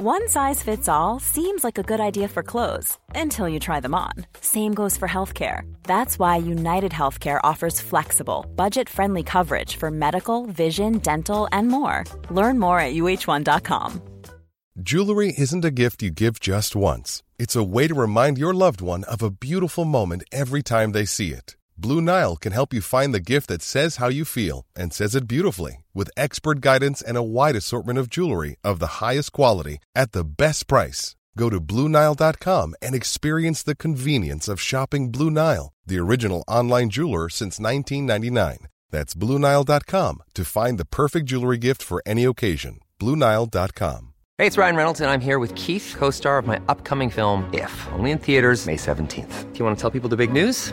One size fits all seems like a good idea for clothes until you try them on. Same goes for healthcare. That's why United Healthcare offers flexible, budget friendly coverage for medical, vision, dental, and more. Learn more at uh1.com. Jewelry isn't a gift you give just once, it's a way to remind your loved one of a beautiful moment every time they see it. Blue Nile can help you find the gift that says how you feel and says it beautifully with expert guidance and a wide assortment of jewelry of the highest quality at the best price. Go to BlueNile.com and experience the convenience of shopping Blue Nile, the original online jeweler since 1999. That's BlueNile.com to find the perfect jewelry gift for any occasion. BlueNile.com. Hey, it's Ryan Reynolds, and I'm here with Keith, co star of my upcoming film, If, only in theaters, May 17th. Do you want to tell people the big news?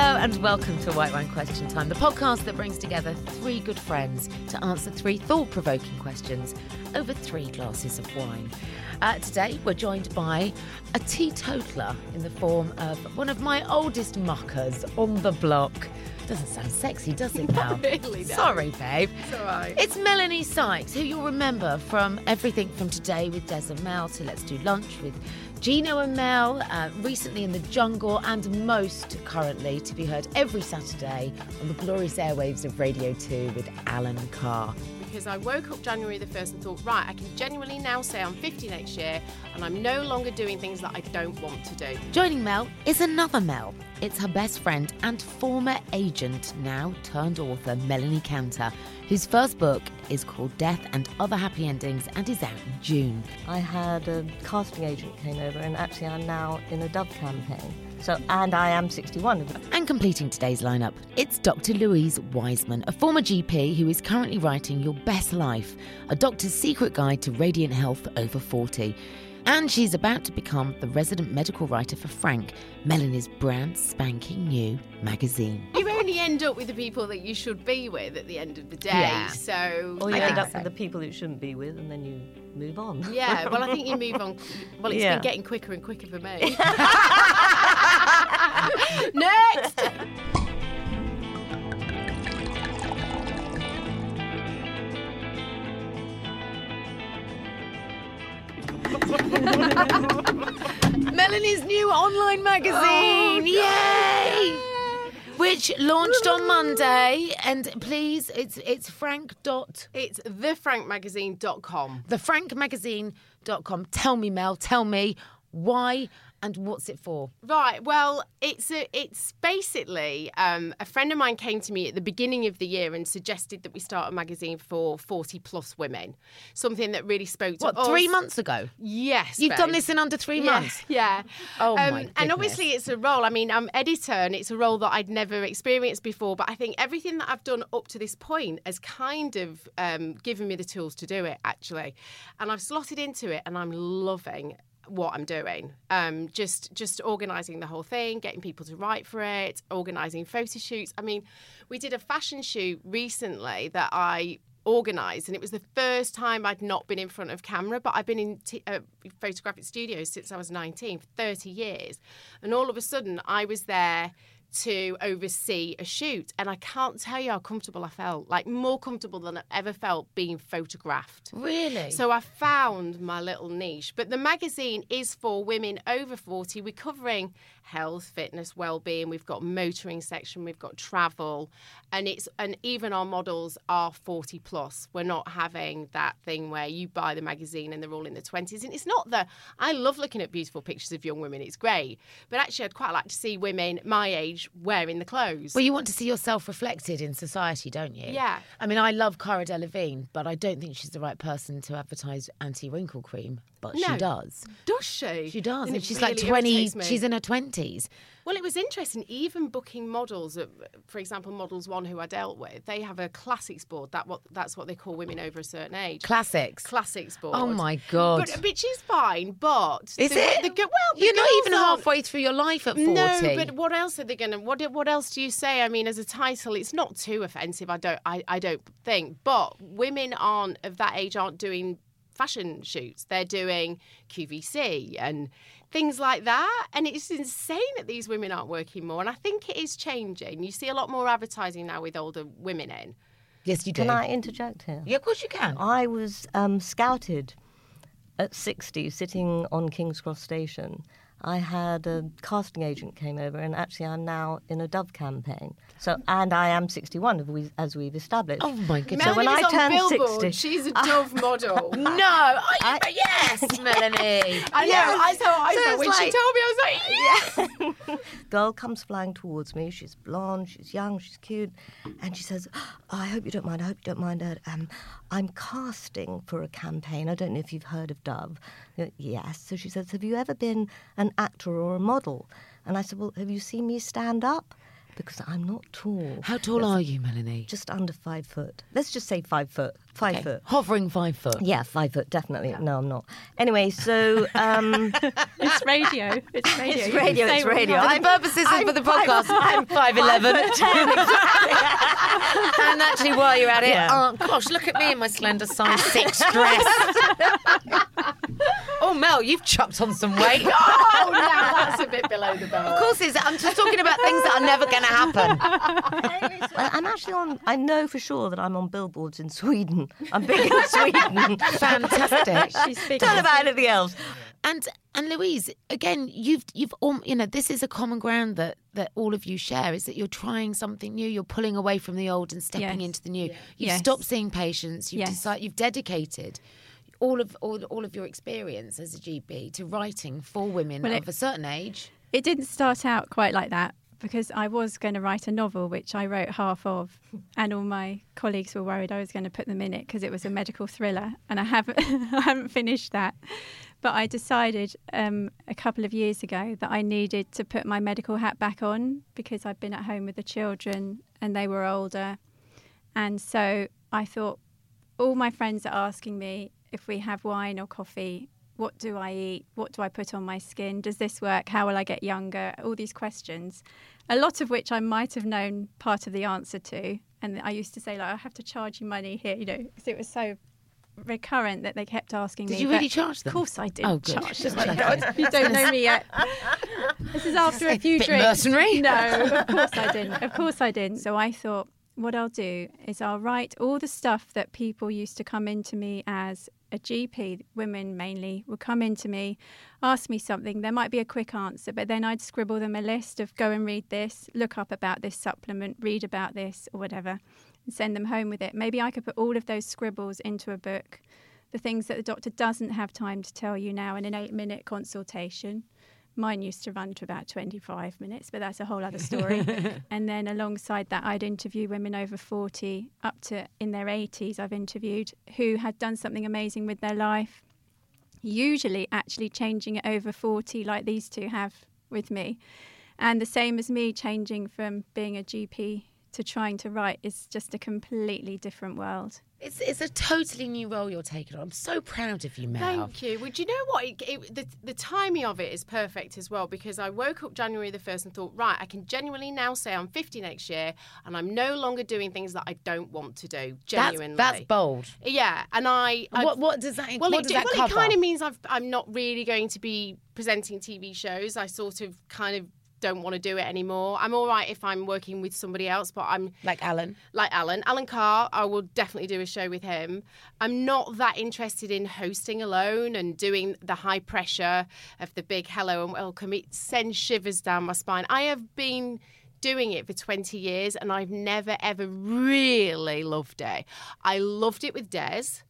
Hello and welcome to White Wine Question Time, the podcast that brings together three good friends to answer three thought provoking questions over three glasses of wine. Uh, today, we're joined by a teetotaler in the form of one of my oldest muckers on the block. Doesn't sound sexy, does it now? really. Sorry, babe. It's all right. It's Melanie Sykes, who you'll remember from everything from Today with Des and Mel to Let's Do Lunch with Gino and Mel, uh, recently in the jungle, and most currently to be heard every Saturday on the glorious airwaves of Radio 2 with Alan Carr. because I woke up January the 1st and thought, right, I can genuinely now say I'm 50 next year and I'm no longer doing things that I don't want to do. Joining Mel is another Mel. It's her best friend and former agent, now turned author, Melanie Cantor, whose first book is called Death and Other Happy Endings and is out in June. I had a casting agent came over, and actually I'm now in a Dove campaign. So, and I am 61. And completing today's lineup, it's Dr. Louise Wiseman, a former GP who is currently writing Your Best Life, a doctor's secret guide to radiant health over 40. And she's about to become the resident medical writer for Frank, Melanie's brand spanking new magazine. Only end up with the people that you should be with at the end of the day. Yeah. So, Or you I end think up with the people you shouldn't be with, and then you move on. Yeah, well, I think you move on. Well, it's Yeah. been getting quicker and quicker for me. Next! Melanie's new online magazine! Oh, Yay! Which launched on Monday, and please, it's it's Frank dot It's thefrankmagazine.com. thefrankmagazine.com. Tell me, Mel, tell me why and what's it for? Right. Well, it's a, it's basically um, a friend of mine came to me at the beginning of the year and suggested that we start a magazine for forty plus women. Something that really spoke to What, us. three months ago? Yes, You've done this in under three Yeah, months? Yeah. Oh, my Um, And obviously, it's a role. I mean, I'm editor, and it's a role that I'd never experienced before. But I think everything that I've done up to this point has kind of um, given me the tools to do it, actually. And I've slotted into it, and I'm loving what I'm doing. Um, just just organising the whole thing, getting people to write for it, organising photo shoots. I mean, we did a fashion shoot recently that I organised, and it was the first time I'd not been in front of camera, but I've been in t- uh, photographic studios since I was 19, for 30 years. And all of a sudden, I was there to oversee a shoot. And I can't tell you how comfortable I felt, like more comfortable than I've ever felt being photographed. Really? So I found my little niche. But the magazine is for women over 40. We're covering health, fitness, well-being. We've got motoring section, we've got travel, and it's and even our models are 40 plus. We're not having that thing where you buy the magazine and they're all in the 20s. And it's not that I love looking at beautiful pictures of young women. It's great. But actually I'd quite like to see women my age wearing the clothes. Well, you want to see yourself reflected in society, don't you? Yeah. I mean, I love Cara Delevingne, but I don't think she's the right person to advertise anti-wrinkle cream. But she does. Does she? She does, And and she's like twenty. She's in her twenties. Well, it was interesting. Even booking models, for example, Models One, who I dealt with, they have a classics board. That what that's what they call women over a certain age. Classics. classics board. Oh my god. But, which is fine, but is the, it? The, gi- well, the you're not even halfway through your life at forty. No, but what else are they going to? What what else do you say? I mean, as a title, it's not too offensive. I don't. I, I don't think. But women aren't of that age aren't doing fashion shoots. They're doing QVC and things like that. And it's insane that these women aren't working more. And I think it is changing. You see a lot more advertising now with older women in. yes, you do. Can I interject here? Yeah, of course you can. I was um, scouted at 60, sitting on King's Cross Station. I had a casting agent came over, and actually, I'm now in a Dove campaign. So, and I am 61, as we- as we've established. Oh my goodness. So when I turned Billboard. 60 she's a Dove model. no, I, I- yes, Melanie. I know. I thought. I So thought when she told me, I was like, yeah. girl comes flying towards me. She's blonde, she's young, she's cute, and she says, oh, "I hope you don't mind. I hope you don't mind. Ed. Um, I'm casting for a campaign. I don't know if you've heard of Dove. Uh, Yes. So she says, "Have you ever been an actor or a model?" And I said, "Well, have you seen me stand up? Because I'm not tall. How tall are you, Melanie? Just under five foot. Let's just say five foot. Five Okay, foot." Hovering five foot. Yeah, five foot, definitely. No, I'm not. Anyway, so um, It's radio. It's radio. It's You can radio, it's radio. want. For the purposes of for the podcast, I'm five eleven. And actually, while you're at it, Yeah. oh gosh, look at me in my slender size six dress. oh, Mel, you've chucked on some weight. Oh, now that's a bit below the belt. Of course, it's, I'm just talking about things that are never going to happen. well, I'm actually on. I know for sure that I'm on billboards in Sweden. I'm big in Sweden. Fantastic. She's big. Don't know about anything else. And and Louise, again, you've you've all you know this is a common ground that that all of you share is that you're trying something new. You're pulling away from the old and stepping Yes. into the new. You've Yes. stopped seeing patients. You've Yes. decided you've dedicated all of all, all of your experience as a GP to writing for women Well, of it- a certain age. It didn't start out quite like that because I was going to write a novel, which I wrote half of, and all my colleagues were worried I was going to put them in it because it was a medical thriller, and I haven't, I haven't finished that. But I decided um, a couple of years ago that I needed to put my medical hat back on because I'd been at home with the children and they were older, and so I thought all my friends are asking me if we have wine or coffee, what do I eat? What do I put on my skin? Does this work? How will I get younger? All these questions, a lot of which I might have known part of the answer to. And I used to say, like, I have to charge you money here, you know, because it was so recurrent that they kept asking Did me. you really charge them? Of course I did Oh, good. charge them. checking. you don't know me yet. This is after a few bit drinks. mercenary. No, of course I didn't. Of course I didn't. So I thought, what I'll do is I'll write all the stuff that people used to come into me as a GP, women mainly, would come into me, ask me something. There might be a quick answer, but then I'd scribble them a list of go and read this, look up about this supplement, read about this, or whatever, and send them home with it. Maybe I could put all of those scribbles into a book, the things that the doctor doesn't have time to tell you now in an eight minute consultation. Mine used to run to about 25 minutes, but that's a whole other story. and then alongside that, I'd interview women over 40 up to in their 80s. I've interviewed who had done something amazing with their life, usually actually changing it over 40, like these two have with me. And the same as me changing from being a GP to trying to write is just a completely different world. It's it's a totally new role you're taking on. I'm so proud of you, Mel. Thank you. Well, do you know what? It, it, the, the timing of it is perfect as well because I woke up January the 1st and thought, right, I can genuinely now say I'm 50 next year and I'm no longer doing things that I don't want to do. Genuinely. That's, that's bold. Yeah. And I. I What what does that well, what it, well, it kind of means I've, I'm not really going to be presenting TV shows. I sort of kind of don't want to do it anymore. I'm all right if I'm working with somebody else, but I'm Like Alan. like Alan. Alan Carr, I will definitely do a show with him. I'm not that interested in hosting alone and doing the high pressure of the big hello and welcome. It sends shivers down my spine. I have been doing it for 20 years and I've never ever really loved it. I loved it with Des.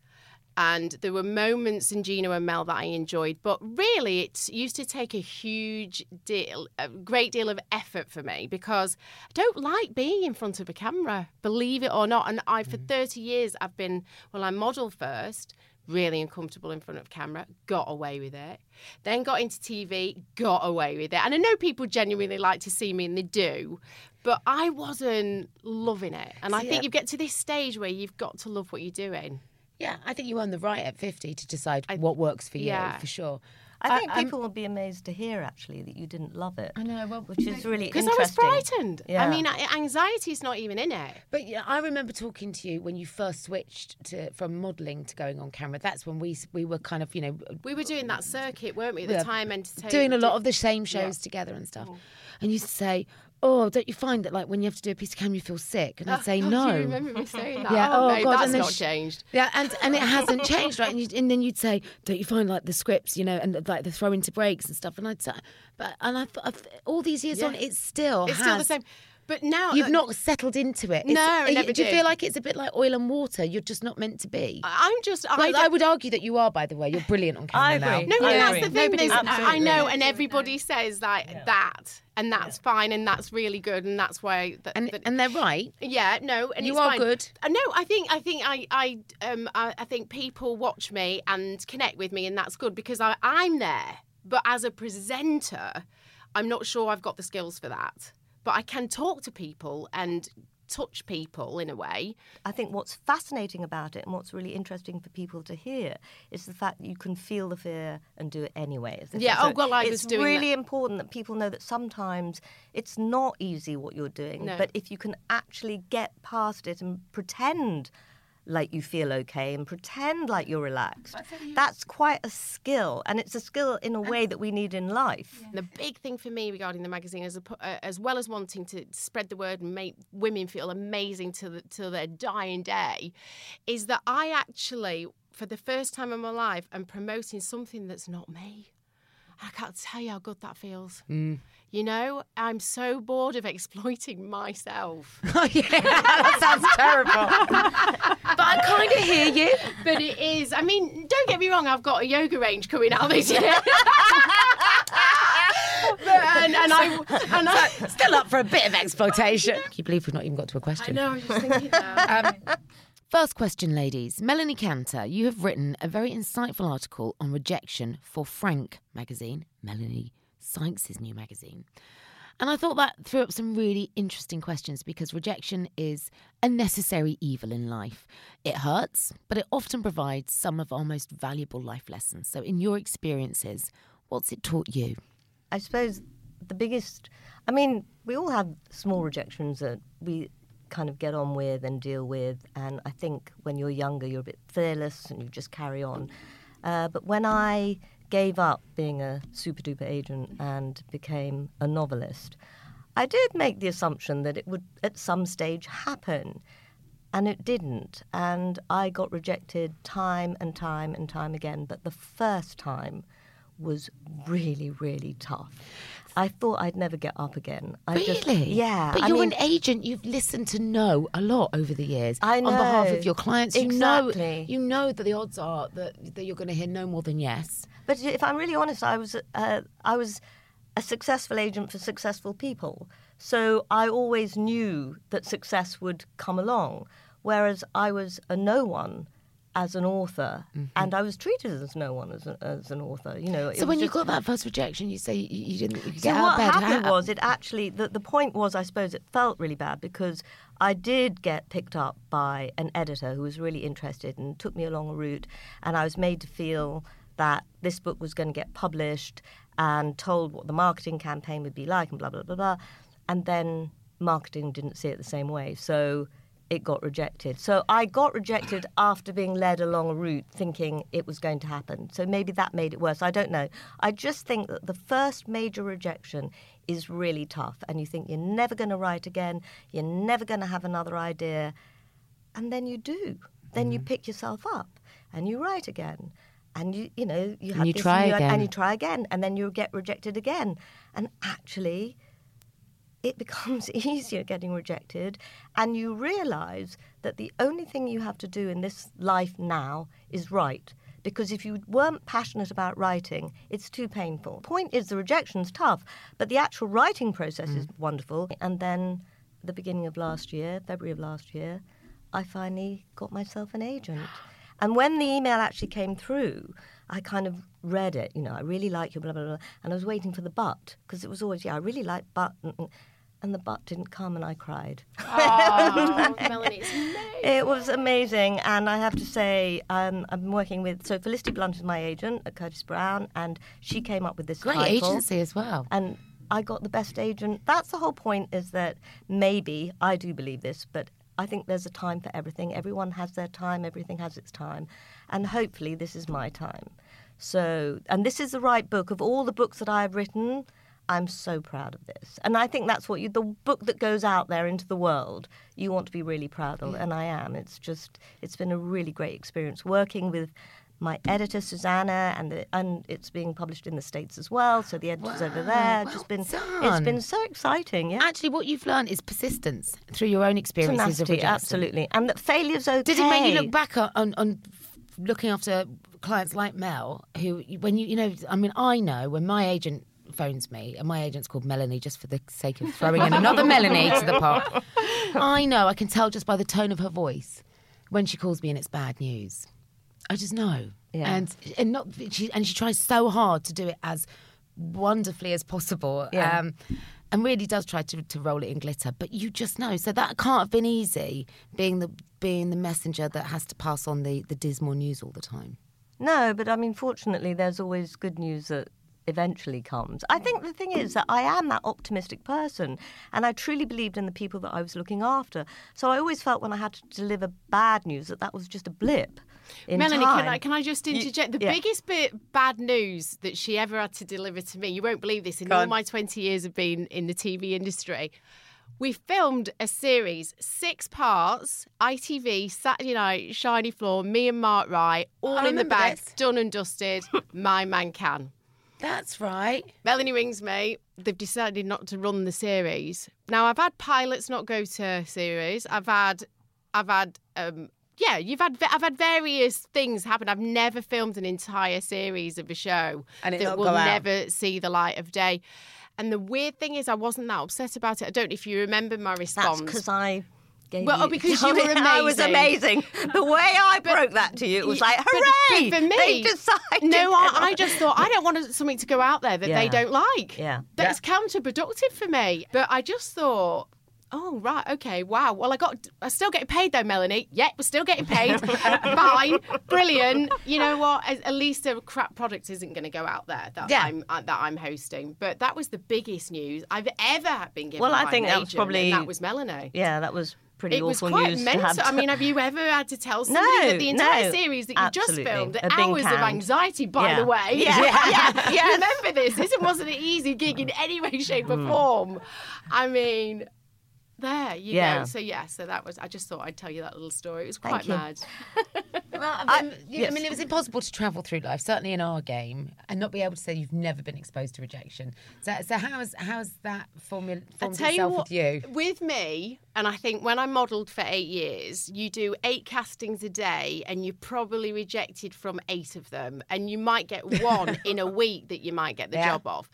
And there were moments in Gino and Mel that I enjoyed, but really it used to take a huge deal, a great deal of effort for me because I don't like being in front of a camera, believe it or not. And I, for mm. 30 years, I've been, well, I model first, really uncomfortable in front of camera, got away with it. Then got into TV, got away with it. And I know people genuinely like to see me and they do, but I wasn't loving it. And I think you get to this stage where you've got to love what you're doing. Yeah, I think you earn the right at 50 to decide what works for you, for sure. I think I'm- um, people will be amazed to hear actually that you didn't love it. I know, well, which is really Because. I was frightened. I mean, anxiety is not even in it. But yeah, I remember talking to you when you first switched to from modelling to going on camera. That's when we we were kind of you know We were doing that circuit, weren't we? At the Yeah. time, entertainment. doing a lot of the same shows together and stuff. Mm. And you say, "Oh, don't you find that like when you have to do a piece of camera, you feel sick?" And I'd ah, say, Oh, "No." You remember me saying that? Yeah. Oh, Oh, babe, God. that's and not sh- changed. Yeah, and and it hasn't changed, right? And, you, and then you'd say, "Don't you find like the scripts, you know, and like the throw into breaks and stuff?" And I'd say, "But and I've all these years on, it still It's has. still the same. But now You've uh, not settled into it. No, I It's- never Do you feel like it's a bit like oil and water? You're just not meant to be. I'm just. I, Well, I, would argue that you are, by the way. You're brilliant on camera I agree. now. No, I no, that's the thing. Nobody's There's- I know, and everybody says like that, and that's fine, and that's really good, and that's why. That, And that- and they're right. Yeah, no, and You it's are fine. good. Uh, no, I think I think I I um I, I think people watch me and connect with me, and that's good because I I'm there. But as a presenter, I'm not sure I've got the skills for that. But I can talk to people and touch people in a way. I think what's fascinating about it and what's really interesting for people to hear is the fact that you can feel the fear and do it anyway. Yeah, say. oh, well, I it's was doing really important that people know that sometimes it's not easy what you're doing, No. but if you can actually get past it and pretend like you feel okay and pretend like you're relaxed, that's quite a skill, and it's a skill in a way that we need in life. The big thing for me regarding the magazine, as, a, uh, as well as wanting to spread the word and make women feel amazing to the, to their dying day, is that I actually, for the first time in my life, am promoting something that's not me. I can't tell you how good that feels. You know, I'm so bored of exploiting myself. Oh yeah, that sounds terrible. but I kind of hear you. but it is. I mean, don't get me wrong. I've got a yoga range coming out this year. but, and, and I and I. Still up for a bit of exploitation. Can you believe we've not even got to a question? know. I was just thinking that. Um, first question, ladies. Melanie Cantor, you have written a very insightful article on rejection for Frank magazine, Melanie Sykes' new magazine. And I thought that threw up some really interesting questions because rejection is a necessary evil in life. It hurts, but it often provides some of our most valuable life lessons. So, in your experiences, what's it taught you? I suppose the biggest, I mean, we all have small rejections that we kind of get on with and deal with. And I think when you're younger, you're a bit fearless and you just carry on. Uh, but when I gave up being a super duper agent and became a novelist, I did make the assumption that it would at some stage happen. And it didn't. And I got rejected time and time and time again. But the first time was really, really tough. I thought I'd never get up again. I really? Just, yeah. But I you're mean, an agent. You've listened to no a lot over the years. I On behalf of your clients, you know, Exactly. you know that the odds are that, that you're going to hear no more than yes. But if I'm really honest, I was uh, I was a successful agent for successful people. So I always knew that success would come along, whereas I was a no one as an author, and I was treated as no one as, a, as an author. You know. Mm-hmm. So when you got that first rejection, you say you, you didn't you So what happened How- was it actually the, the point was I suppose it felt really bad because I did get picked up by an editor who was really interested and took me along a route and I was made to feel that this book was going to get published and told what the marketing campaign would be like and blah blah blah blah and then marketing didn't see it the same way so it got rejected. So I got rejected after being led along a route thinking it was going to happen. So maybe that made it worse. I don't know. I just think that the first major rejection is really tough, and you think you're never going to write again, you're never going to have another idea, and then you do. Then Mm-hmm. you pick yourself up and you write again. And you, you know, you have you this try and, again. and you try again, and then you get rejected again. And actually, it becomes easier getting rejected, and you realize that the only thing you have to do in this life now is write. Because if you weren't passionate about writing, it's too painful. Point is, the rejection's tough, but the actual writing process is mm. wonderful. And then, the beginning of last year, February of last year, I finally got myself an agent. And when the email actually came through, I kind of read it. You know, I really like you, blah, blah, blah. And I was waiting for the but, because it was always, yeah, I really like but. And, and the but didn't come, and I cried. Oh, Melanie, it's. It was amazing, and I have to say, um, I'm working with so Felicity Blunt is my agent at Curtis Brown, and she came up with this Great title. agency as well. and I got the best agent. That's the whole point. Is that maybe I do believe this, but I think there's a time for everything. Everyone has their time. Everything has its time, and hopefully this is my time. So, and this is the right book of all the books that I've written. I'm so proud of this, and I think that's what you, the book that goes out there into the world. You want to be really proud of, and I am. It's just, it's been a really great experience working with my editor Susanna, and the, and it's being published in the states as well. So the editors over there, well just been, it's done. been so exciting. Yeah, Actually, what you've learned is persistence through your own experiences of rejection. absolutely, and that failure's okay. Did it make you look back on, on, on looking after clients like Mel, who, when you, you know, I mean, I know when my agent phones me, and my agent's called Melanie, just for the sake of throwing in another Melanie to the pot. I know, I can tell just by the tone of her voice when she calls me and it's bad news. I just know. Yeah. And and not she and she tries so hard to do it as wonderfully as possible. Yeah. Um, and really does try to, to roll it in glitter, but you just know. So that can't have been easy, being the being the messenger that has to pass on the, the dismal news all the time. No, but I mean, fortunately, there's always good news that eventually comes. I think the thing is that I am that optimistic person, and I truly believed in the people that I was looking after. So I always felt when I had to deliver bad news that that was just a blip. Melanie, time. can I, can I just interject? the yeah. biggest bit bad news that she ever had to deliver to me, you won't believe this, in Go all on. my 20 years of being in the TV industry, we filmed a series, six parts, ITV, Saturday night, Shiny Floor, me and Mark Wright, all I in the bag, this. done and dusted. my man can. That's right. Melanie rings me. They've decided not to run the series. Now I've had pilots not go to series. I've had, I've had, um, yeah, you've had, I've had various things happen. I've never filmed an entire series of a show that will never see the light of day. And the weird thing is, I wasn't that upset about it. I don't know if you remember my response. That's oh, because I. Well, you, oh, because you were amazing. I was amazing. The way I broke that to you, it was like, hooray! But, for me, they decided. no, I, I just thought I don't want something to go out there that they don't like. Yeah. that's counterproductive for me. But I just thought. Oh right, okay, wow. Well, I got, I still getting paid though, Melanie. Yep, we're still getting paid. Fine, brilliant. You know what? At, least a crap product isn't going to go out there that Yeah. I'm uh, that I'm hosting. But that was the biggest news I've ever been given. Well, I think that was probably- that was Melanie. Yeah, that was pretty It was quite news mental. I mean, have you ever had to tell somebody No, that the entire no. series that you just filmed, hours of anxiety, by Yeah. the way? Yeah. yeah. Yes. Remember this? This wasn't an easy gig in any way, shape, or Hmm. form. I mean, there you Yeah. go. So yeah, so that was. I just thought I'd tell you that little story. It was quite Thank mad. Well, I, mean, I yes. mean, it was impossible to travel through life, certainly in our game, and not be able to say you've never been exposed to rejection. So, so how's how's that formula I formed tell you itself what, with you? with me, and I think when I modelled for eight years, you do eight castings a day, and you're probably rejected from eight of them, and you might get one in a week that you might get the Yeah. job of.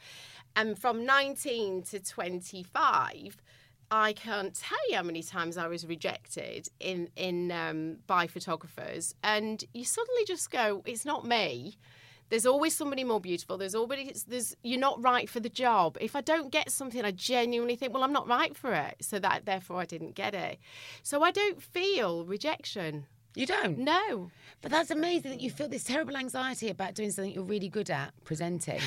And from 19 to 25, I can't tell you how many times I was rejected in in um, by photographers, and you suddenly just go, "It's not me." There's always somebody more beautiful. There's always there's you're not right for the job. If I don't get something, I genuinely think, well, I'm not right for it. So that therefore I didn't get it. So I don't feel rejection. You don't? No. But that's amazing that you feel this terrible anxiety about doing something you're really good at, presenting.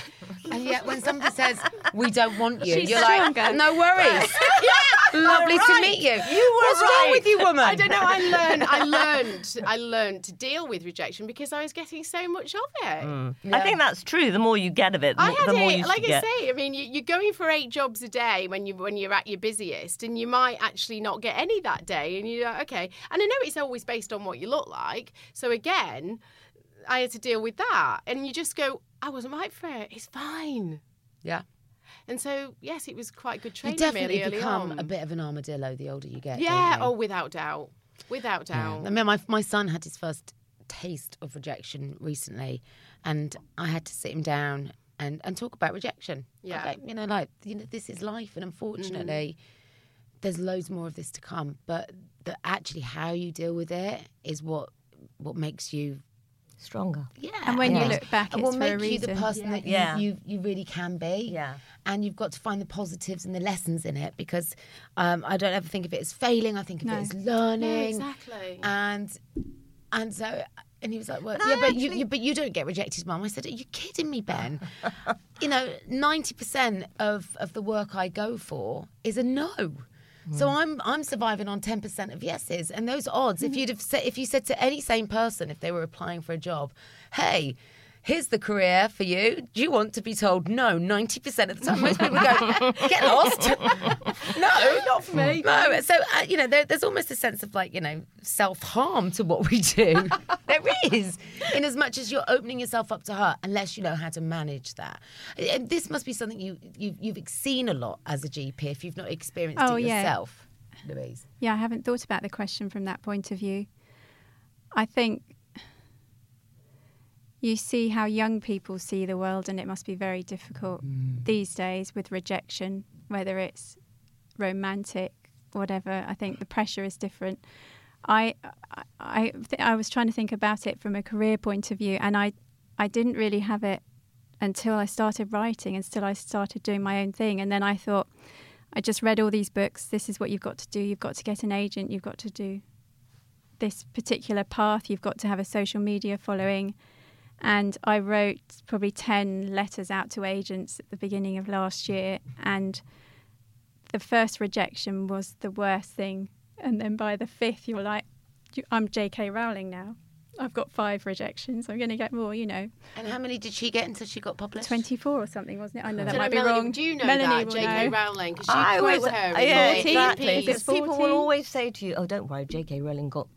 and yet when somebody says, we don't want you, She's you're like, no worries. Lovely to meet you. You were What's wrong with you, woman? I don't know. I learned. I learned. I learned to deal with rejection because I was getting so much of it. Hmm. I think that's true. The more you get of it, the, I more- had the more it, you like I get. say. I mean, you, you're going for eight jobs a day when you when you're at your busiest, and you might actually not get any that day. And you're like, okay. And I know it's always based on what you look like. So again, I had to deal with that, and you just go, I wasn't right for it. It's fine. Yeah. And so, yes, it was quite good training. You definitely really become on. a bit of an armadillo the older you get. Yeah. Oh, without doubt. Without doubt. I mean, my, my son had his first taste of rejection recently, and I had to sit him down and, and talk about rejection. Yeah. Okay, you know, like, you know, this is life, and unfortunately, mm. there's loads more of this to come. But the, actually, how you deal with it is what what makes you Stronger. yeah. And when you look back, and it's what for a makes you the reason. person that Yeah. you, you you really can be. Yeah. And you've got to find the positives and the lessons in it because um, I don't ever think of it as failing. I think of No. it as learning. exactly. And and so and he was like, "Well, But yeah, I but you, actually- you but you don't get rejected, mum." I said, "Are you kidding me, Ben? you know, ninety percent of of the work I go for is a no." So mm. I'm I'm surviving on ten percent of yeses, and those odds. If mm. you'd have said, if you said to any sane person if they were applying for a job, "Hey, here's the career for you. Do you want to be told no 90% of the time? Most people go, get lost. no, not for me. No. So, uh, you know, there, there's almost a sense of like, you know, self harm to what we do. there is. In as much as you're opening yourself up to hurt, unless you know how to manage that. And this must be something you, you, you've seen a lot as a GP if you've not experienced Oh, it yeah. yourself, Louise. Yeah, I haven't thought about the question from that point of view. I think you see how young people see the world, and it must be very difficult mm. these days with rejection, whether it's romantic, whatever. I think the pressure is different. I, I, I, th- I was trying to think about it from a career point of view, and I, I didn't really have it until I started writing, until I started doing my own thing, and then I thought. I just read all these books. This is what you've got to do. You've got to get an agent. You've got to do this particular path. You've got to have a social media following. And I wrote probably 10 letters out to agents at the beginning of last year. And the first rejection was the worst thing. And then by the fifth, you're like, I'm J.K. Rowling now. I've got five rejections. I'm going to get more, you know. And how many did she get until she got published? 24 or something, wasn't it? I know that Do might know be Melanie- wrong. Do you know Melanie that, J.K. Rowling? Because you I quote always, her in yeah, your exactly. Because people will always say to you, "Oh, don't worry, J.K. Rowling got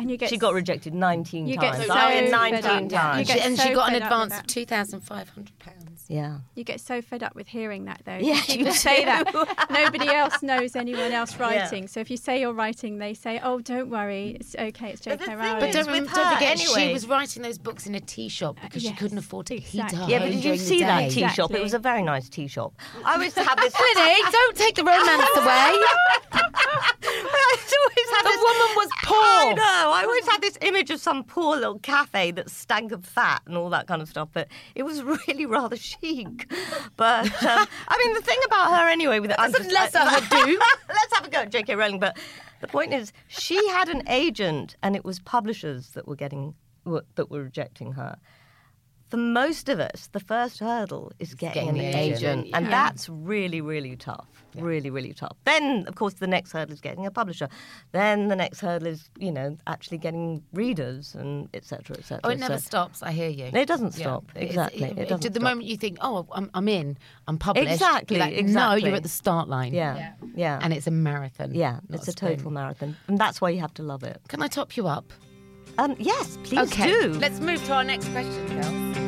And you get she got rejected 19 You get times. so I had fed 19 up. times. You And get she, and so she got an fed up with advance of two thousand five hundred pounds. Yeah. You get so fed up with hearing that, though. Yeah, people you say that. Nobody else knows anyone else writing. Yeah. So if you say you're writing, they say, "Oh, don't worry, it's okay, it's But J.K. Rowling." But don't, with rem- don't her forget, she was writing those books in a tea shop uh, because she yes, couldn't afford to heat her exactly. Yeah, but did you see that day. tea shop? It was a very nice tea shop. I always have this. Vinny, don't take the romance away. I always had The this- woman was poor. I know. I always had this image of some poor little cafe that stank of fat and all that kind of stuff, but it was really rather chic. But um, I mean, the thing about her anyway, with I'm doesn't her do. Let's have a go at J.K. Rowling. But the point is, she had an agent, and it was publishers that were getting that were rejecting her. For most of us, the first hurdle is getting, getting an the agent, agent, and yeah. that's really, really tough. Really, really tough. Then, of course, the next hurdle is getting a publisher. Then the next hurdle is, you know, actually getting readers and etc. etc. Oh, it never stops. I hear you. It doesn't stop. It's- Exactly. It, It doesn't to the stop. moment you think, oh, I'm, I'm in, I'm published. Exactly, you're like, No, you're at the start line. Yeah, yeah, And it's a marathon. yeah. It's a sprint. total marathon, and that's why you have to love it. Can I top you up? Um, yes, please okay. do. Let's move to our next question, girls.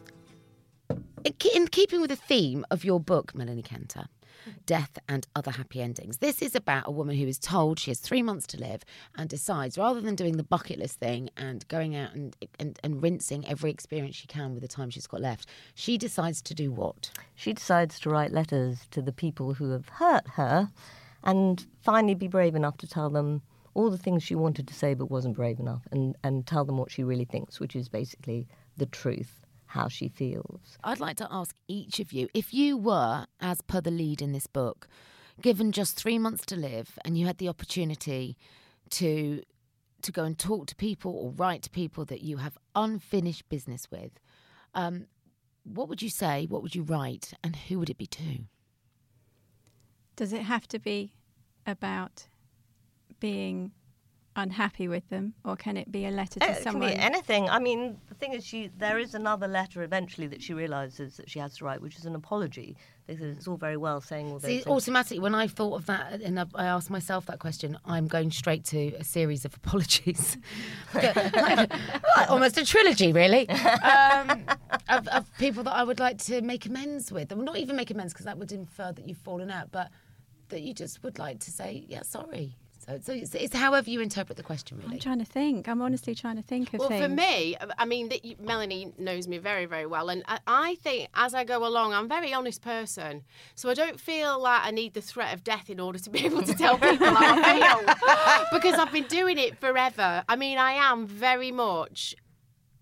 in keeping with the theme of your book, Melanie Cantor, Death and Other Happy Endings, this is about a woman who is told she has three months to live and decides, rather than doing the bucket list thing and going out and, and, and rinsing every experience she can with the time she's got left, she decides to do what? She decides to write letters to the people who have hurt her and finally be brave enough to tell them all the things she wanted to say but wasn't brave enough and, and tell them what she really thinks, which is basically the truth, how she feels. I'd like to ask each of you if you were, as per the lead in this book, given just three months to live and you had the opportunity to to go and talk to people or write to people that you have unfinished business with, um, what would you say? What would you write? And who would it be to? Does it have to be about being unhappy with them, or can it be a letter to Uh, It can someone? be anything. I mean, the thing is, she there is another letter eventually that she realizes that she has to write, which is an apology. Because it's all very well saying all those See, things. automatically, when I thought of that and I I asked myself that question, I'm going straight to a series of apologies. Like, almost a trilogy, really, um, of, of people that I would like to make amends with. Well, not even make amends, because that would infer that you've fallen out, but that you just would like to say, yeah, sorry. So, so it's, it's however you interpret the question, really. I'm trying to think. I'm honestly trying to think of Well, things. for me, I mean, that you- Melanie knows me very, very well, and I, I think as I go along, I'm a very honest person, so I don't feel like I need the threat of death in order to be able to tell people how I feel, because I've been doing it forever. I mean, I am very much.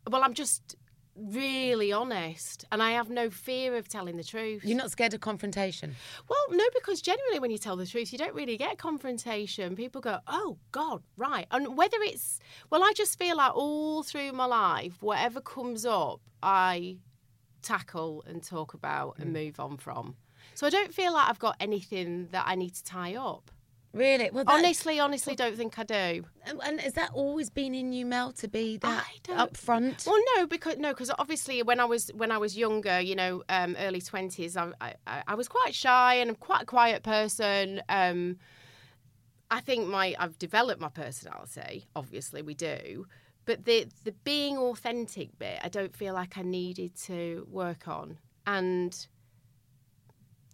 Well, I'm just really honest, and I have no fear of telling the truth. You're not scared of confrontation. Well, no, because generally when you tell the truth, you don't really get confrontation. People go, oh, God, right. And whether it's, well, I just feel like all through my life, whatever comes up, I tackle and talk about and mm. move on from. So I don't feel like I've got anything that I need to tie up. Really? Well, that- Honestly, honestly, don't think I do. And, has that always been in you, Mel, to be that upfront? Well, no, because no, because obviously when I was when I was younger, you know, um, early twenties, I, I I was quite shy and I'm quite a quiet person. Um, I think my I've developed my personality. Obviously, we do, but the the being authentic bit, I don't feel like I needed to work on. And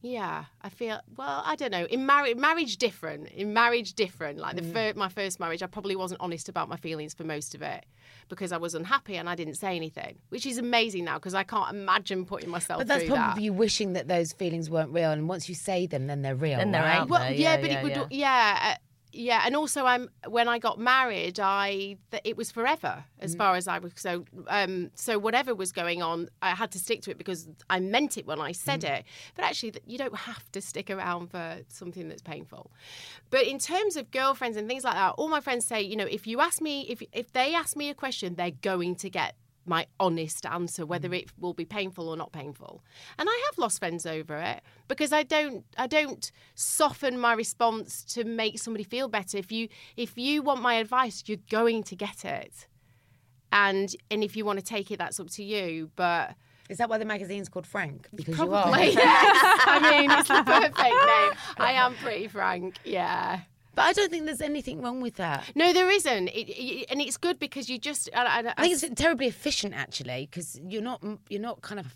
yeah, I feel well. I don't know. In marriage, marriage different. In marriage, different. Like the fir- my first marriage, I probably wasn't honest about my feelings for most of it because I was unhappy and I didn't say anything, which is amazing now because I can't imagine putting myself But that's through probably that. you wishing that those feelings weren't real, and once you say them, then they're real. Then they're right? out Well, there, yeah, yeah, but yeah, it would, yeah. yeah, uh, yeah, and also I'm when I got married, I th- it was forever as Mm. far as I was so um so whatever was going on, I had to stick to it because I meant it when I said Mm. it. But actually, you don't have to stick around for something that's painful. But in terms of girlfriends and things like that, all my friends say, you know, if you ask me if if they ask me a question, they're going to get my honest answer whether Mm. it will be painful or not painful and i have lost friends over it because i don't i don't soften my response to make somebody feel better if you if you want my advice you're going to get it and and if you want to take it that's up to you but Is that why the magazine's called Frank? Because probably you are. yes i mean it's the perfect name i am pretty frank yeah But I don't think there's anything wrong with that. no there isn't it, it, and it's good because you just I, I, I think it's terribly efficient actually because you're not you're not kind of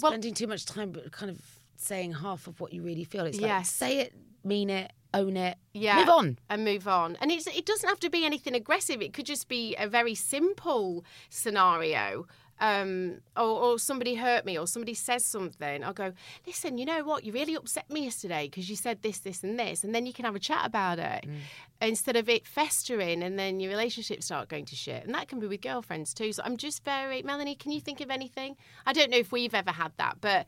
Well- spending too much time but kind of saying half of what you really feel. It's like Yes. say it, mean it, own it, yeah, move on. and move on. And it's it doesn't have to be anything aggressive. It could just be a very simple scenario. Um, or, or somebody hurt me, or somebody says something. I'll go, listen, you know what? You really upset me yesterday because you said this, this, and this, and then you can have a chat about it instead of it festering and then your relationships start going to shit. And that can be with girlfriends too. So I'm just very, Melanie, can you think of anything? I don't know if we've ever had that, but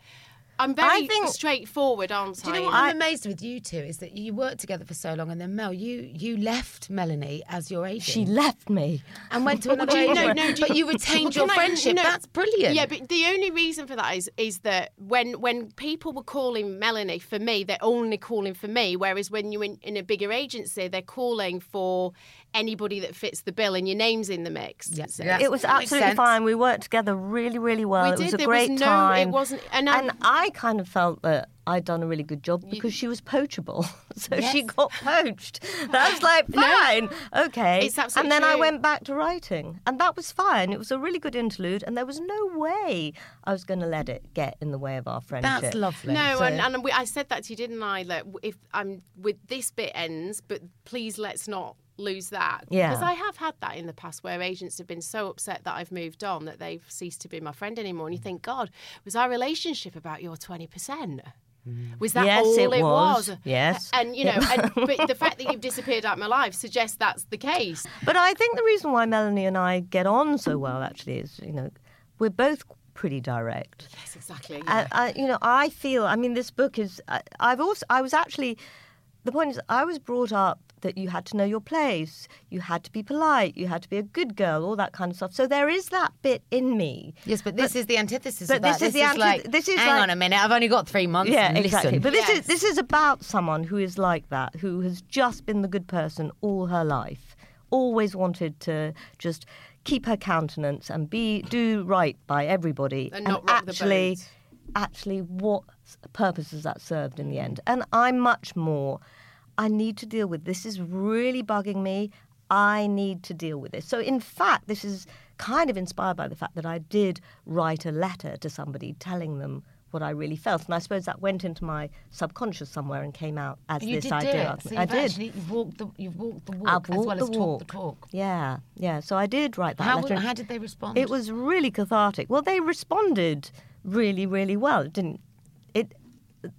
I'm very think- straightforward, aren't Do you I? know what I'm amazed with you two is that you worked together for so long, and then Mel, you you left Melanie as your agent. She left me. and went to another Do you- agent. no, no, do but you retained your can I- friendship. no, That's brilliant. Yeah, but the only reason for that is is that when when people were calling Melanie for me, they're only calling for me. Whereas when you're in, in a bigger agency, they're calling for anybody that fits the bill, and your name's in the mix. Yeah. So- Yeah. It was absolutely fine. We worked together really, really well. We it was a There was great no- it wasn't- and I'm- I kind of felt that I'd done a really good job because she was poachable. so she got poached. That's like fine. Okay. It's absolutely and then I went back to writing. And that was fine. It was a really good interlude and there was no way I was going to let it get in the way of our friendship. That's lovely. No, So- and, and we, I said that to you, didn't I? Like, if I'm with this bit ends, but please let's not lose that. Yeah. Because I have had that in the past where agents have been so upset that I've moved on that they've ceased to be my friend anymore. And you mm. think, God, was our relationship about your twenty percent? Mm. Was that Yes, all it was. was? Yes. And you know, and, but the fact that you've disappeared out of my life suggests that's the case. But I think the reason why Melanie and I get on so well actually is, you know, we're both pretty direct. Yes, exactly. I, I, you know, I feel. I mean, this book is. I, I've also. I was actually. The point is, I was brought up that you had to know your place, you had to be polite, you had to be a good girl, all that kind of stuff. So there is that bit in me. Yes, but this is the antithesis but of that. this is the anti- like, this is hang like- on a minute, I've only got three months. Yeah, Listen. exactly. But this Yes. is this is about someone who is like that, who has just been the good person all her life, always wanted to just keep her countenance and be do right by everybody, And the actually, actually, what purpose has that served in the end? And I'm much more. I need to deal with this. Is really bugging me. I need to deal with this. So, in fact, this is kind of inspired by the fact that I did write a letter to somebody telling them what I really felt, and I suppose that went into my subconscious somewhere and came out as You this idea. So I did. Actually, you've walked the you've walked the walk as well as walk. talked the talk. Yeah, yeah. So I did write that How, letter. how did they respond? It was really cathartic. Well, they responded really, really well. It didn't. It.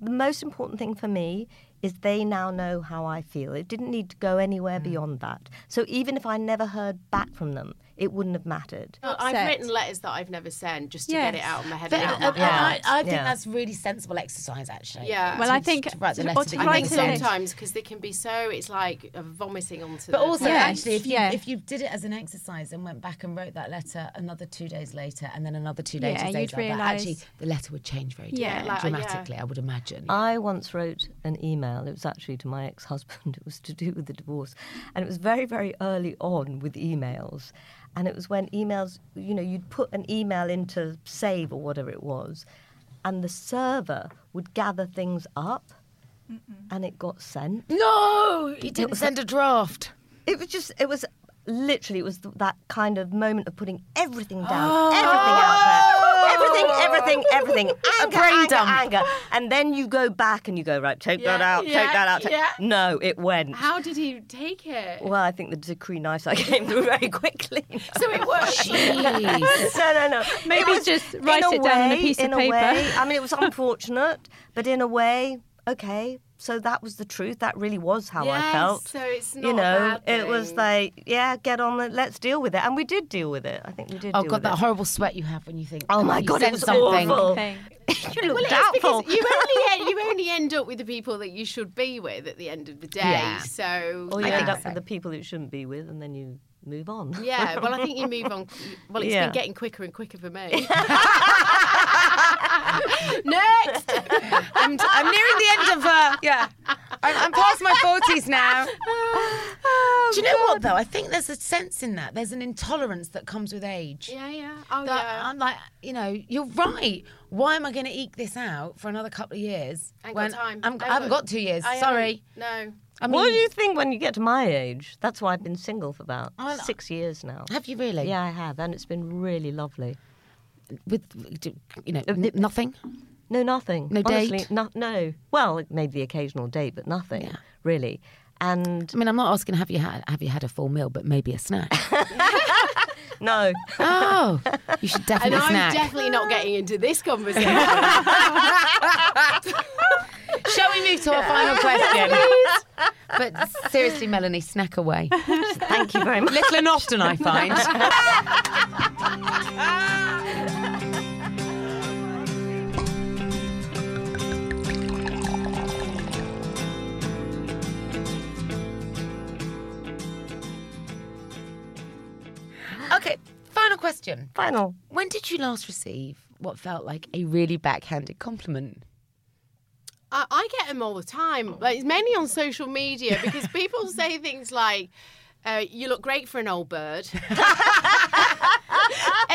The most important thing for me is they now know how I feel. It didn't need to go anywhere mm. beyond that. So even if I never heard back from them, it wouldn't have mattered. I've written letters that I've never sent just to get it out of my head. But and uh, out of my heart. I, I think Yeah. that's really sensible exercise, actually. Yeah. Well, To- I think to write the to- letter to you I think wrote. it in. sometimes because they can be so it's like vomiting onto But the also, page. actually, if you yeah. if you did it as an exercise and went back and wrote that letter another two days later, and then another two days Yeah, you'd later, that realise- actually the letter would change very Yeah. differently, Like, yeah. dramatically. I would imagine. I once wrote an email. It was actually to my ex-husband. It was to do with the divorce, and it was very, very early on with emails. And it was when emails, you know, you'd put an email into Save or whatever it was, and the server would gather things up, and it got sent. no, you didn't send a draft. It was just, it was literally, it was that kind of moment of putting everything down, ah. everything out there, Oh. everything, everything, everything, anger, brain anger, dump. anger, and then you go back and you go right, take that out, yeah, take that out. take- yeah. No, it went. How did he take it? Well, I think the decree nisi came through very quickly. So it worked. no, no, no. Maybe was- just write it down on a piece of in a paper. way, I mean, it was unfortunate, but in a way, okay. So that was the truth. That really was how I Yes, felt. so it's you not a know, bad it was like, yeah, get on it. Let's deal with it, and we did deal with it. I think we did. Oh deal God, with that it. horrible sweat you have when you think. Oh my you God, it sent was something. awful. You look Well, it's doubtful. because you only you only end up with the people that you should be with at the end of the day. Yeah. So or you I end think up so. with the people that you shouldn't be with, and then you move on. Yeah, well, I think you move on. Well, it's Yeah. been getting quicker and quicker for me. Next. I'm, I'm nearing the end of. Uh, yeah, I'm, I'm past my forties now. Do you know what though? I think there's a sense in that. There's an intolerance that comes with age. yeah, yeah. Oh, That yeah. I'm like, you know, you're right. Why am I going to eke this out for another couple of years? Ain't when got time. I'm, Ain't I haven't got two years. I Sorry. No. I mean, what do you think when you get to my age? That's why I've been single for about I- six years now. have you really? Yeah, I have, and it's been really lovely. With, you know, n- nothing. No, nothing. No Honestly, date? No, no. Well, maybe the occasional date, but nothing really. And I mean, I'm not asking have you had have you had a full meal, but maybe a snack. no, oh, you should definitely. And definitely I'm snack. definitely not getting into this conversation. Shall we move to our final question? but seriously, Melanie, snack away. thank you very much. Little and often, I find. Okay, final question. Final. When did you last receive what felt like a really backhanded compliment? I, I get them all the time. Like, it's mainly on social media because people say things like, uh, "You look great for an old bird," and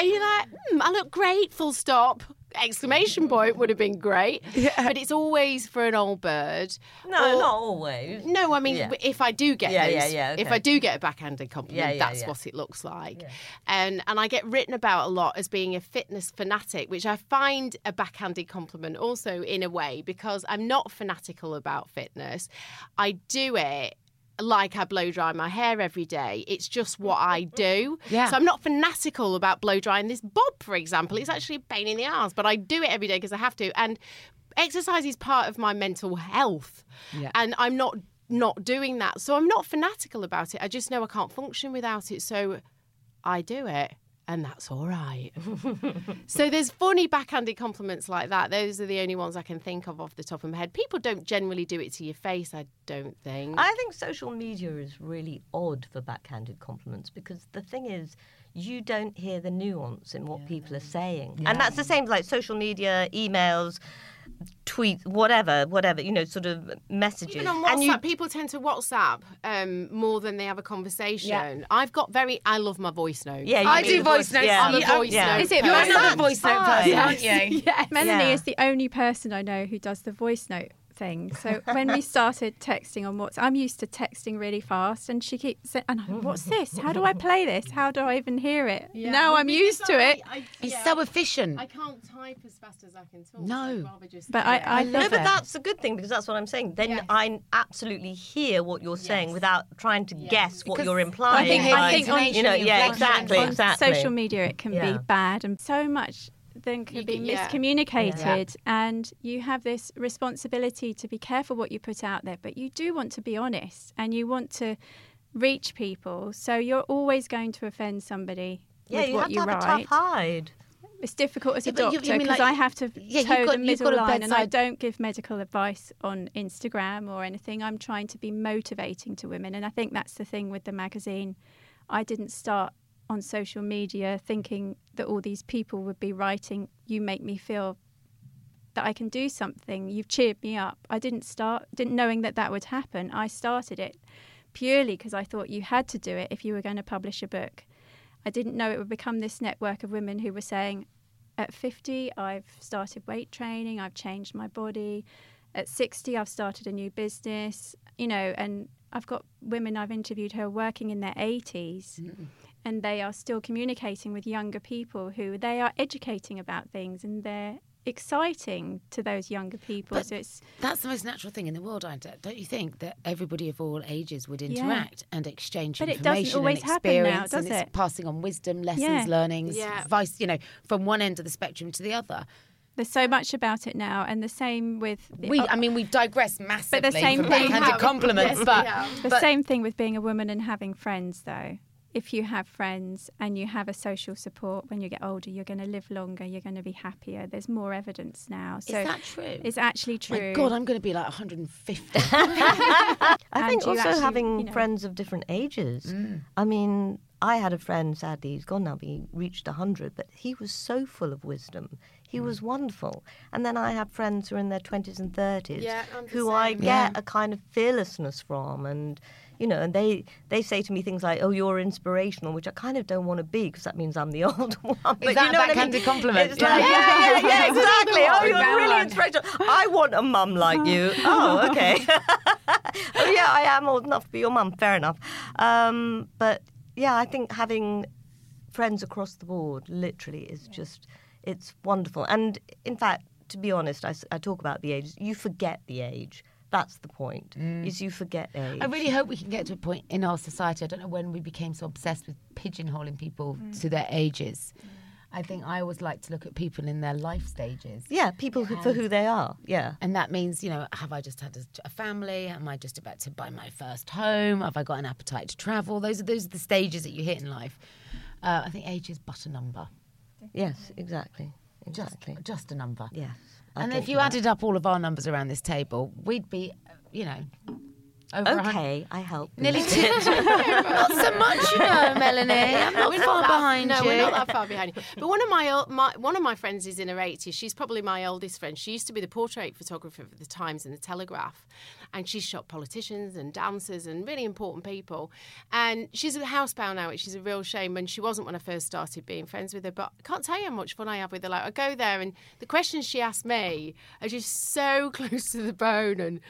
you're like, hmm, "I look great." Full stop. Exclamation point would have been great, but it's always for an old bird. No, Or- not always. No, I mean, Yeah. if I do get Yeah, those, yeah, yeah, if. I do get a backhanded compliment, Yeah, yeah, that's yeah. what it looks like. And and I get written about a lot as being a fitness fanatic, which I find a backhanded compliment also in a way because I'm not fanatical about fitness. I do it like I blow dry my hair every day. It's just what I do. Yeah. So I'm not fanatical about blow drying this bob, for example. It's actually a pain in the ass, but I do it every day because I have to. And exercise is part of my mental health. Yeah. And I'm not not doing that. So I'm not fanatical about it. I just know I can't function without it. So I do it. And that's all right. so there's funny backhanded compliments like that. Those are the only ones I can think of off the top of my head. People don't generally do it to your face, I don't think. I think social media is really odd for backhanded compliments because the thing is, you don't hear the nuance in what people are saying. And that's the same like social media, emails, tweets, whatever, whatever, you know, sort of messages. Even on and you, people tend to WhatsApp um, more than they have a conversation. I've got very, I love my voice notes. Yeah, you I do do voice voice- notes. yeah. I'm a voice yeah. note. Is it You're another voice note Fine. person, aren't you? Melanie Yeah. is the only person I know who does the voice note thing. So when we started texting on WhatsApp, I'm used to texting really fast, and she keeps saying, and I'm, "What's this? How do I play this? How do I even hear it?" Now I'm used to it. It's so efficient. I can't type as fast as I can talk. No. so I'd rather just But I, I no, love but that's a good thing because that's what I'm saying. Then Yes. I absolutely hear what you're saying Yes. without trying to guess what Because you're I implying. think, I think on, you know, yeah, inflection, exactly, on social media it can Yeah. be bad and so much then can You be can- yeah. miscommunicated and you have this responsibility to be careful what you put out there but you do want to be honest and you want to reach people so you're always going to offend somebody yeah, with you what have to you have a write tough hide. it's difficult as a Yeah, doctor because like- I have to yeah, toe got- the middle a line and I don't give medical advice on Instagram or anything. I'm trying to be motivating to women and I think that's the thing with the magazine. I didn't start on social media thinking that all these people would be writing you make me feel that I can do something. You've cheered me up. I didn't start didn't knowing that that would happen. I started it purely because I thought you had to do it if you were going to publish a book. I didn't know it would become this network of women who were saying, at 50, I've started weight training, I've changed my body. At 60, I've started a new business, you know, and I've got women I've interviewed who are working in their 80s and they are still communicating with younger people who they are educating about things and they're exciting to those younger people. But so it's That's the most natural thing in the world, Ida. Don't you think that everybody of all ages would interact and exchange But it information doesn't always and happen now, experience, does and it's it? passing on wisdom, lessons, Yeah. learnings, Yeah. advice. You know, from one end of the spectrum to the other. there's so much about it now, and the same with the, We, I mean, we've digressed massively same from thing- backhanded compliments, Yes, but. The but same thing with being a woman and having friends, though. If you have friends and you have a social support when you get older, you're going to live longer, you're going to be happier. There's more evidence now. So is that true? It's actually true. My God, I'm going to be like 150. I And think you also actually, having you know- friends of different ages. Mm. I mean, I had a friend, sadly, he's gone now, but he reached 100, but he was so full of wisdom. He mm. was wonderful. And then I have friends who are in their 20s and 30s Yeah, who I get Yeah. a kind of fearlessness from. And, you know, and they, they say to me things like, oh, you're inspirational, which I kind of don't want to be because that means I'm the old one. But that you know a what I mean? compliment? It's Yeah. like, yeah, yeah, yeah, exactly. Oh, you're really one. inspirational. I want a mum like you. Oh, okay. oh, yeah, I am old enough to be your mum. Fair enough. Um, but yeah, I think having friends across the board literally is just it's wonderful. And in fact, to be honest, I talk about the age. You forget the age. That's the point. Mm. Is you forget age. I really hope we can get to a point in our society. I don't know when we became so obsessed with pigeonholing people to their ages. I think I always like to look at people in their life stages. Yeah, people who, for who they are. Yeah. And that means, you know, have I just had a, a family? Am I just about to buy my first home? Have I got an appetite to travel? Those are those are the stages that you hit in life. Uh, I think age is but a number, Yes, exactly. just Exactly. just a number. Yes. And if you added up all of our numbers around this table, we'd be, you know, over Okay, I help. nearly two. not so much, you know, Melanie. I'm not We're far that- behind no, you. we're not that far behind you. But one of my, my one of my friends is in her 80s. She's probably my oldest friend. She used to be the portrait photographer for the Times and the Telegraph, and she's shot politicians and dancers and really important people. And she's a housebound now, which is a real shame. And she wasn't when I first started being friends with her. But I can't tell you how much fun I have with her. Like I go there, and the questions she asked me are just so close to the bone and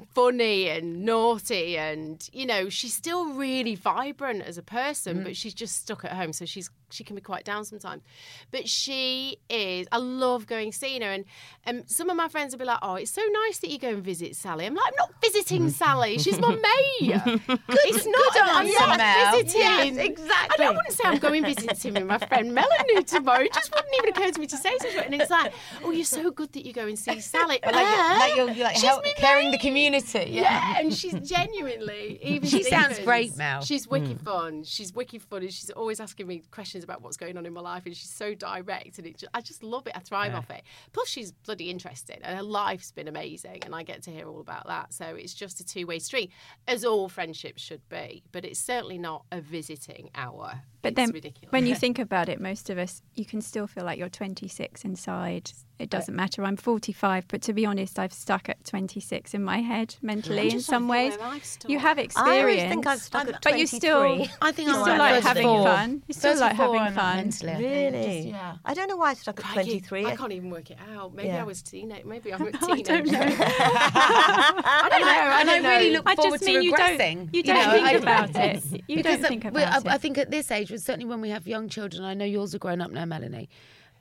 funny and naughty and you know she's still really vibrant as a person mm-hmm. but she's just stuck at home so she's she can be quite down sometimes. But she is i love going seeing her. And and some of my friends will be like oh it's so nice that you go and visit sally. I'm like i'm not visiting sally. She's my mate. It's not i'm answer, not Mel. visiting. Yes, I, exactly. don't, I wouldn't say i'm going visiting with my friend melanie tomorrow. It just wouldn't even occur to me to say such a and it's like oh you're so good that you go and see sally. Like, you're, like you're, you're like help, caring the community. Yeah, and she's genuinely even She sounds great, Mel. She's wicked mm. fun. She's wicked fun, and she's always asking me questions about what's going on in my life, and she's so direct, and it just, I just love it. I thrive off it. Plus, she's bloody interesting, and her life's been amazing, and I get to hear all about that. So it's just a two way street, as all friendships should be. But it's certainly not a visiting hour. But then, ridiculous. when you think about it, most of us, you can still feel like you're 26 inside. It doesn't matter. I'm 45, but to be honest, I've stuck at 26 in my head mentally in some ways. think I've stuck. You have I experience. always think I've stuck at but you still, I think you I'm still at like having 34. fun. You still like having I'm fun. mentally, Really? Just, yeah. I don't know why I stuck at 23. I can't even work it out. Maybe Yeah. I was teenage. Maybe I'm a I teenager. I don't know. I don't know. I and I don't really know. look I forward just mean to you don't. regressing. You don't know, think I- about it. You don't think we- about I, I think at this age, certainly when we have young children, I know yours are grown up now, Melanie.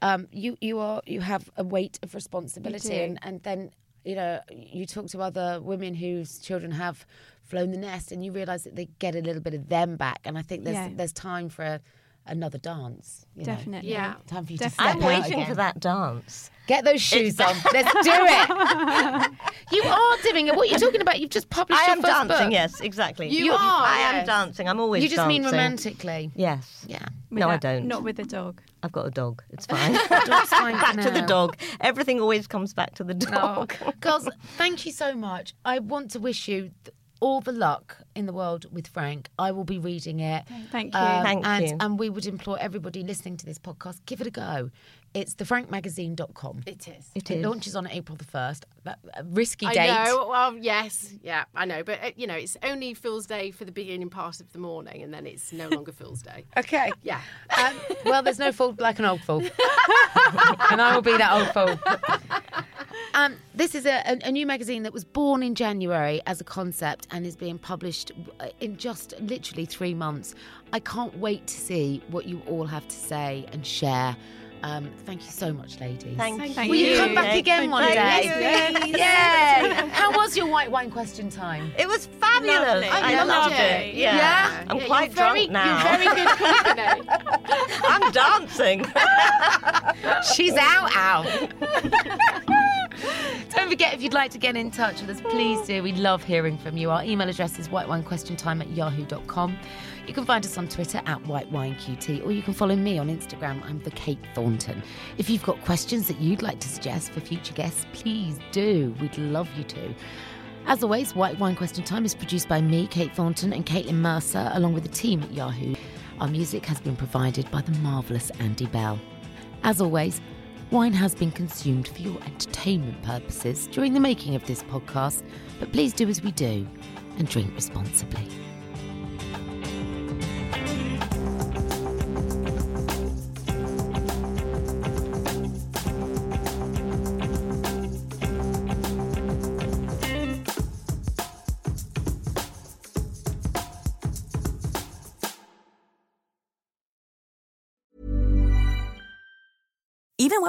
Um, you you are you have a weight of responsibility, and, and then you know you talk to other women whose children have flown the nest, and you realise that they get a little bit of them back, and I think there's Yeah. there's time for a, another dance. you know. Definitely. Yeah. Time for you Definitely. to I'm step out waiting again. for that dance. Get those shoes on. Let's do it. you are doing it. What are you talking about? You've just published I your am first dancing, book. yes, exactly. You are, I am dancing. I'm always You just mean romantically. Yes. Yeah. No, I don't. Not with a dog. I've got a dog. It's fine. Dog's fine for back to the dog. Everything always comes back to the Oh, dog. girls, thank you so much. I want to wish you th- all the luck in the world with Frank. I will be reading it. Thank you. Thank and, you. And we would implore everybody listening to this podcast, give it a go. It's thefrankmagazine.com. It is. It It is. launches on April the 1st. That- A risky I date. know. Well, yes, yeah, I know. But uh, you know, it's only Fool's Day for the beginning part of the morning, and then it's no longer Fool's Day. Okay. Yeah. Um, well, there's no fool like an old fool. and I will be that old fool. Um, this is a, a, a new magazine that was born in January as a concept and is being published uh, in just literally three months. I can't wait to see what you all have to say and share. Um, thank you so much, ladies. Thank, Thank Will you you. come back again one Thank day? you. Yeah. How was your white wine question time? It was fabulous. Lovely. I Yeah, loved lovely. it. Yeah. Yeah? I'm Yeah, quite you're very, drunk now. You're very good company. I'm dancing. She's out, out. Don't forget, if you'd like to get in touch with us, please do. We love hearing from you. Our email address is whitewinequestiontime at yahoo.com. You can find us on Twitter at whitewineqt, or you can follow me on Instagram. I'm the Kate Thornton. If you've got questions that you'd like to suggest for future guests, please do. We'd love you to. As always, White Wine Question Time is produced by me, Kate Thornton, and Caitlin Mercer, along with the team at Yahoo. Our music has been provided by the marvellous Andy Bell. As always, wine has been consumed for your entertainment purposes during the making of this podcast, but please do as we do and drink responsibly.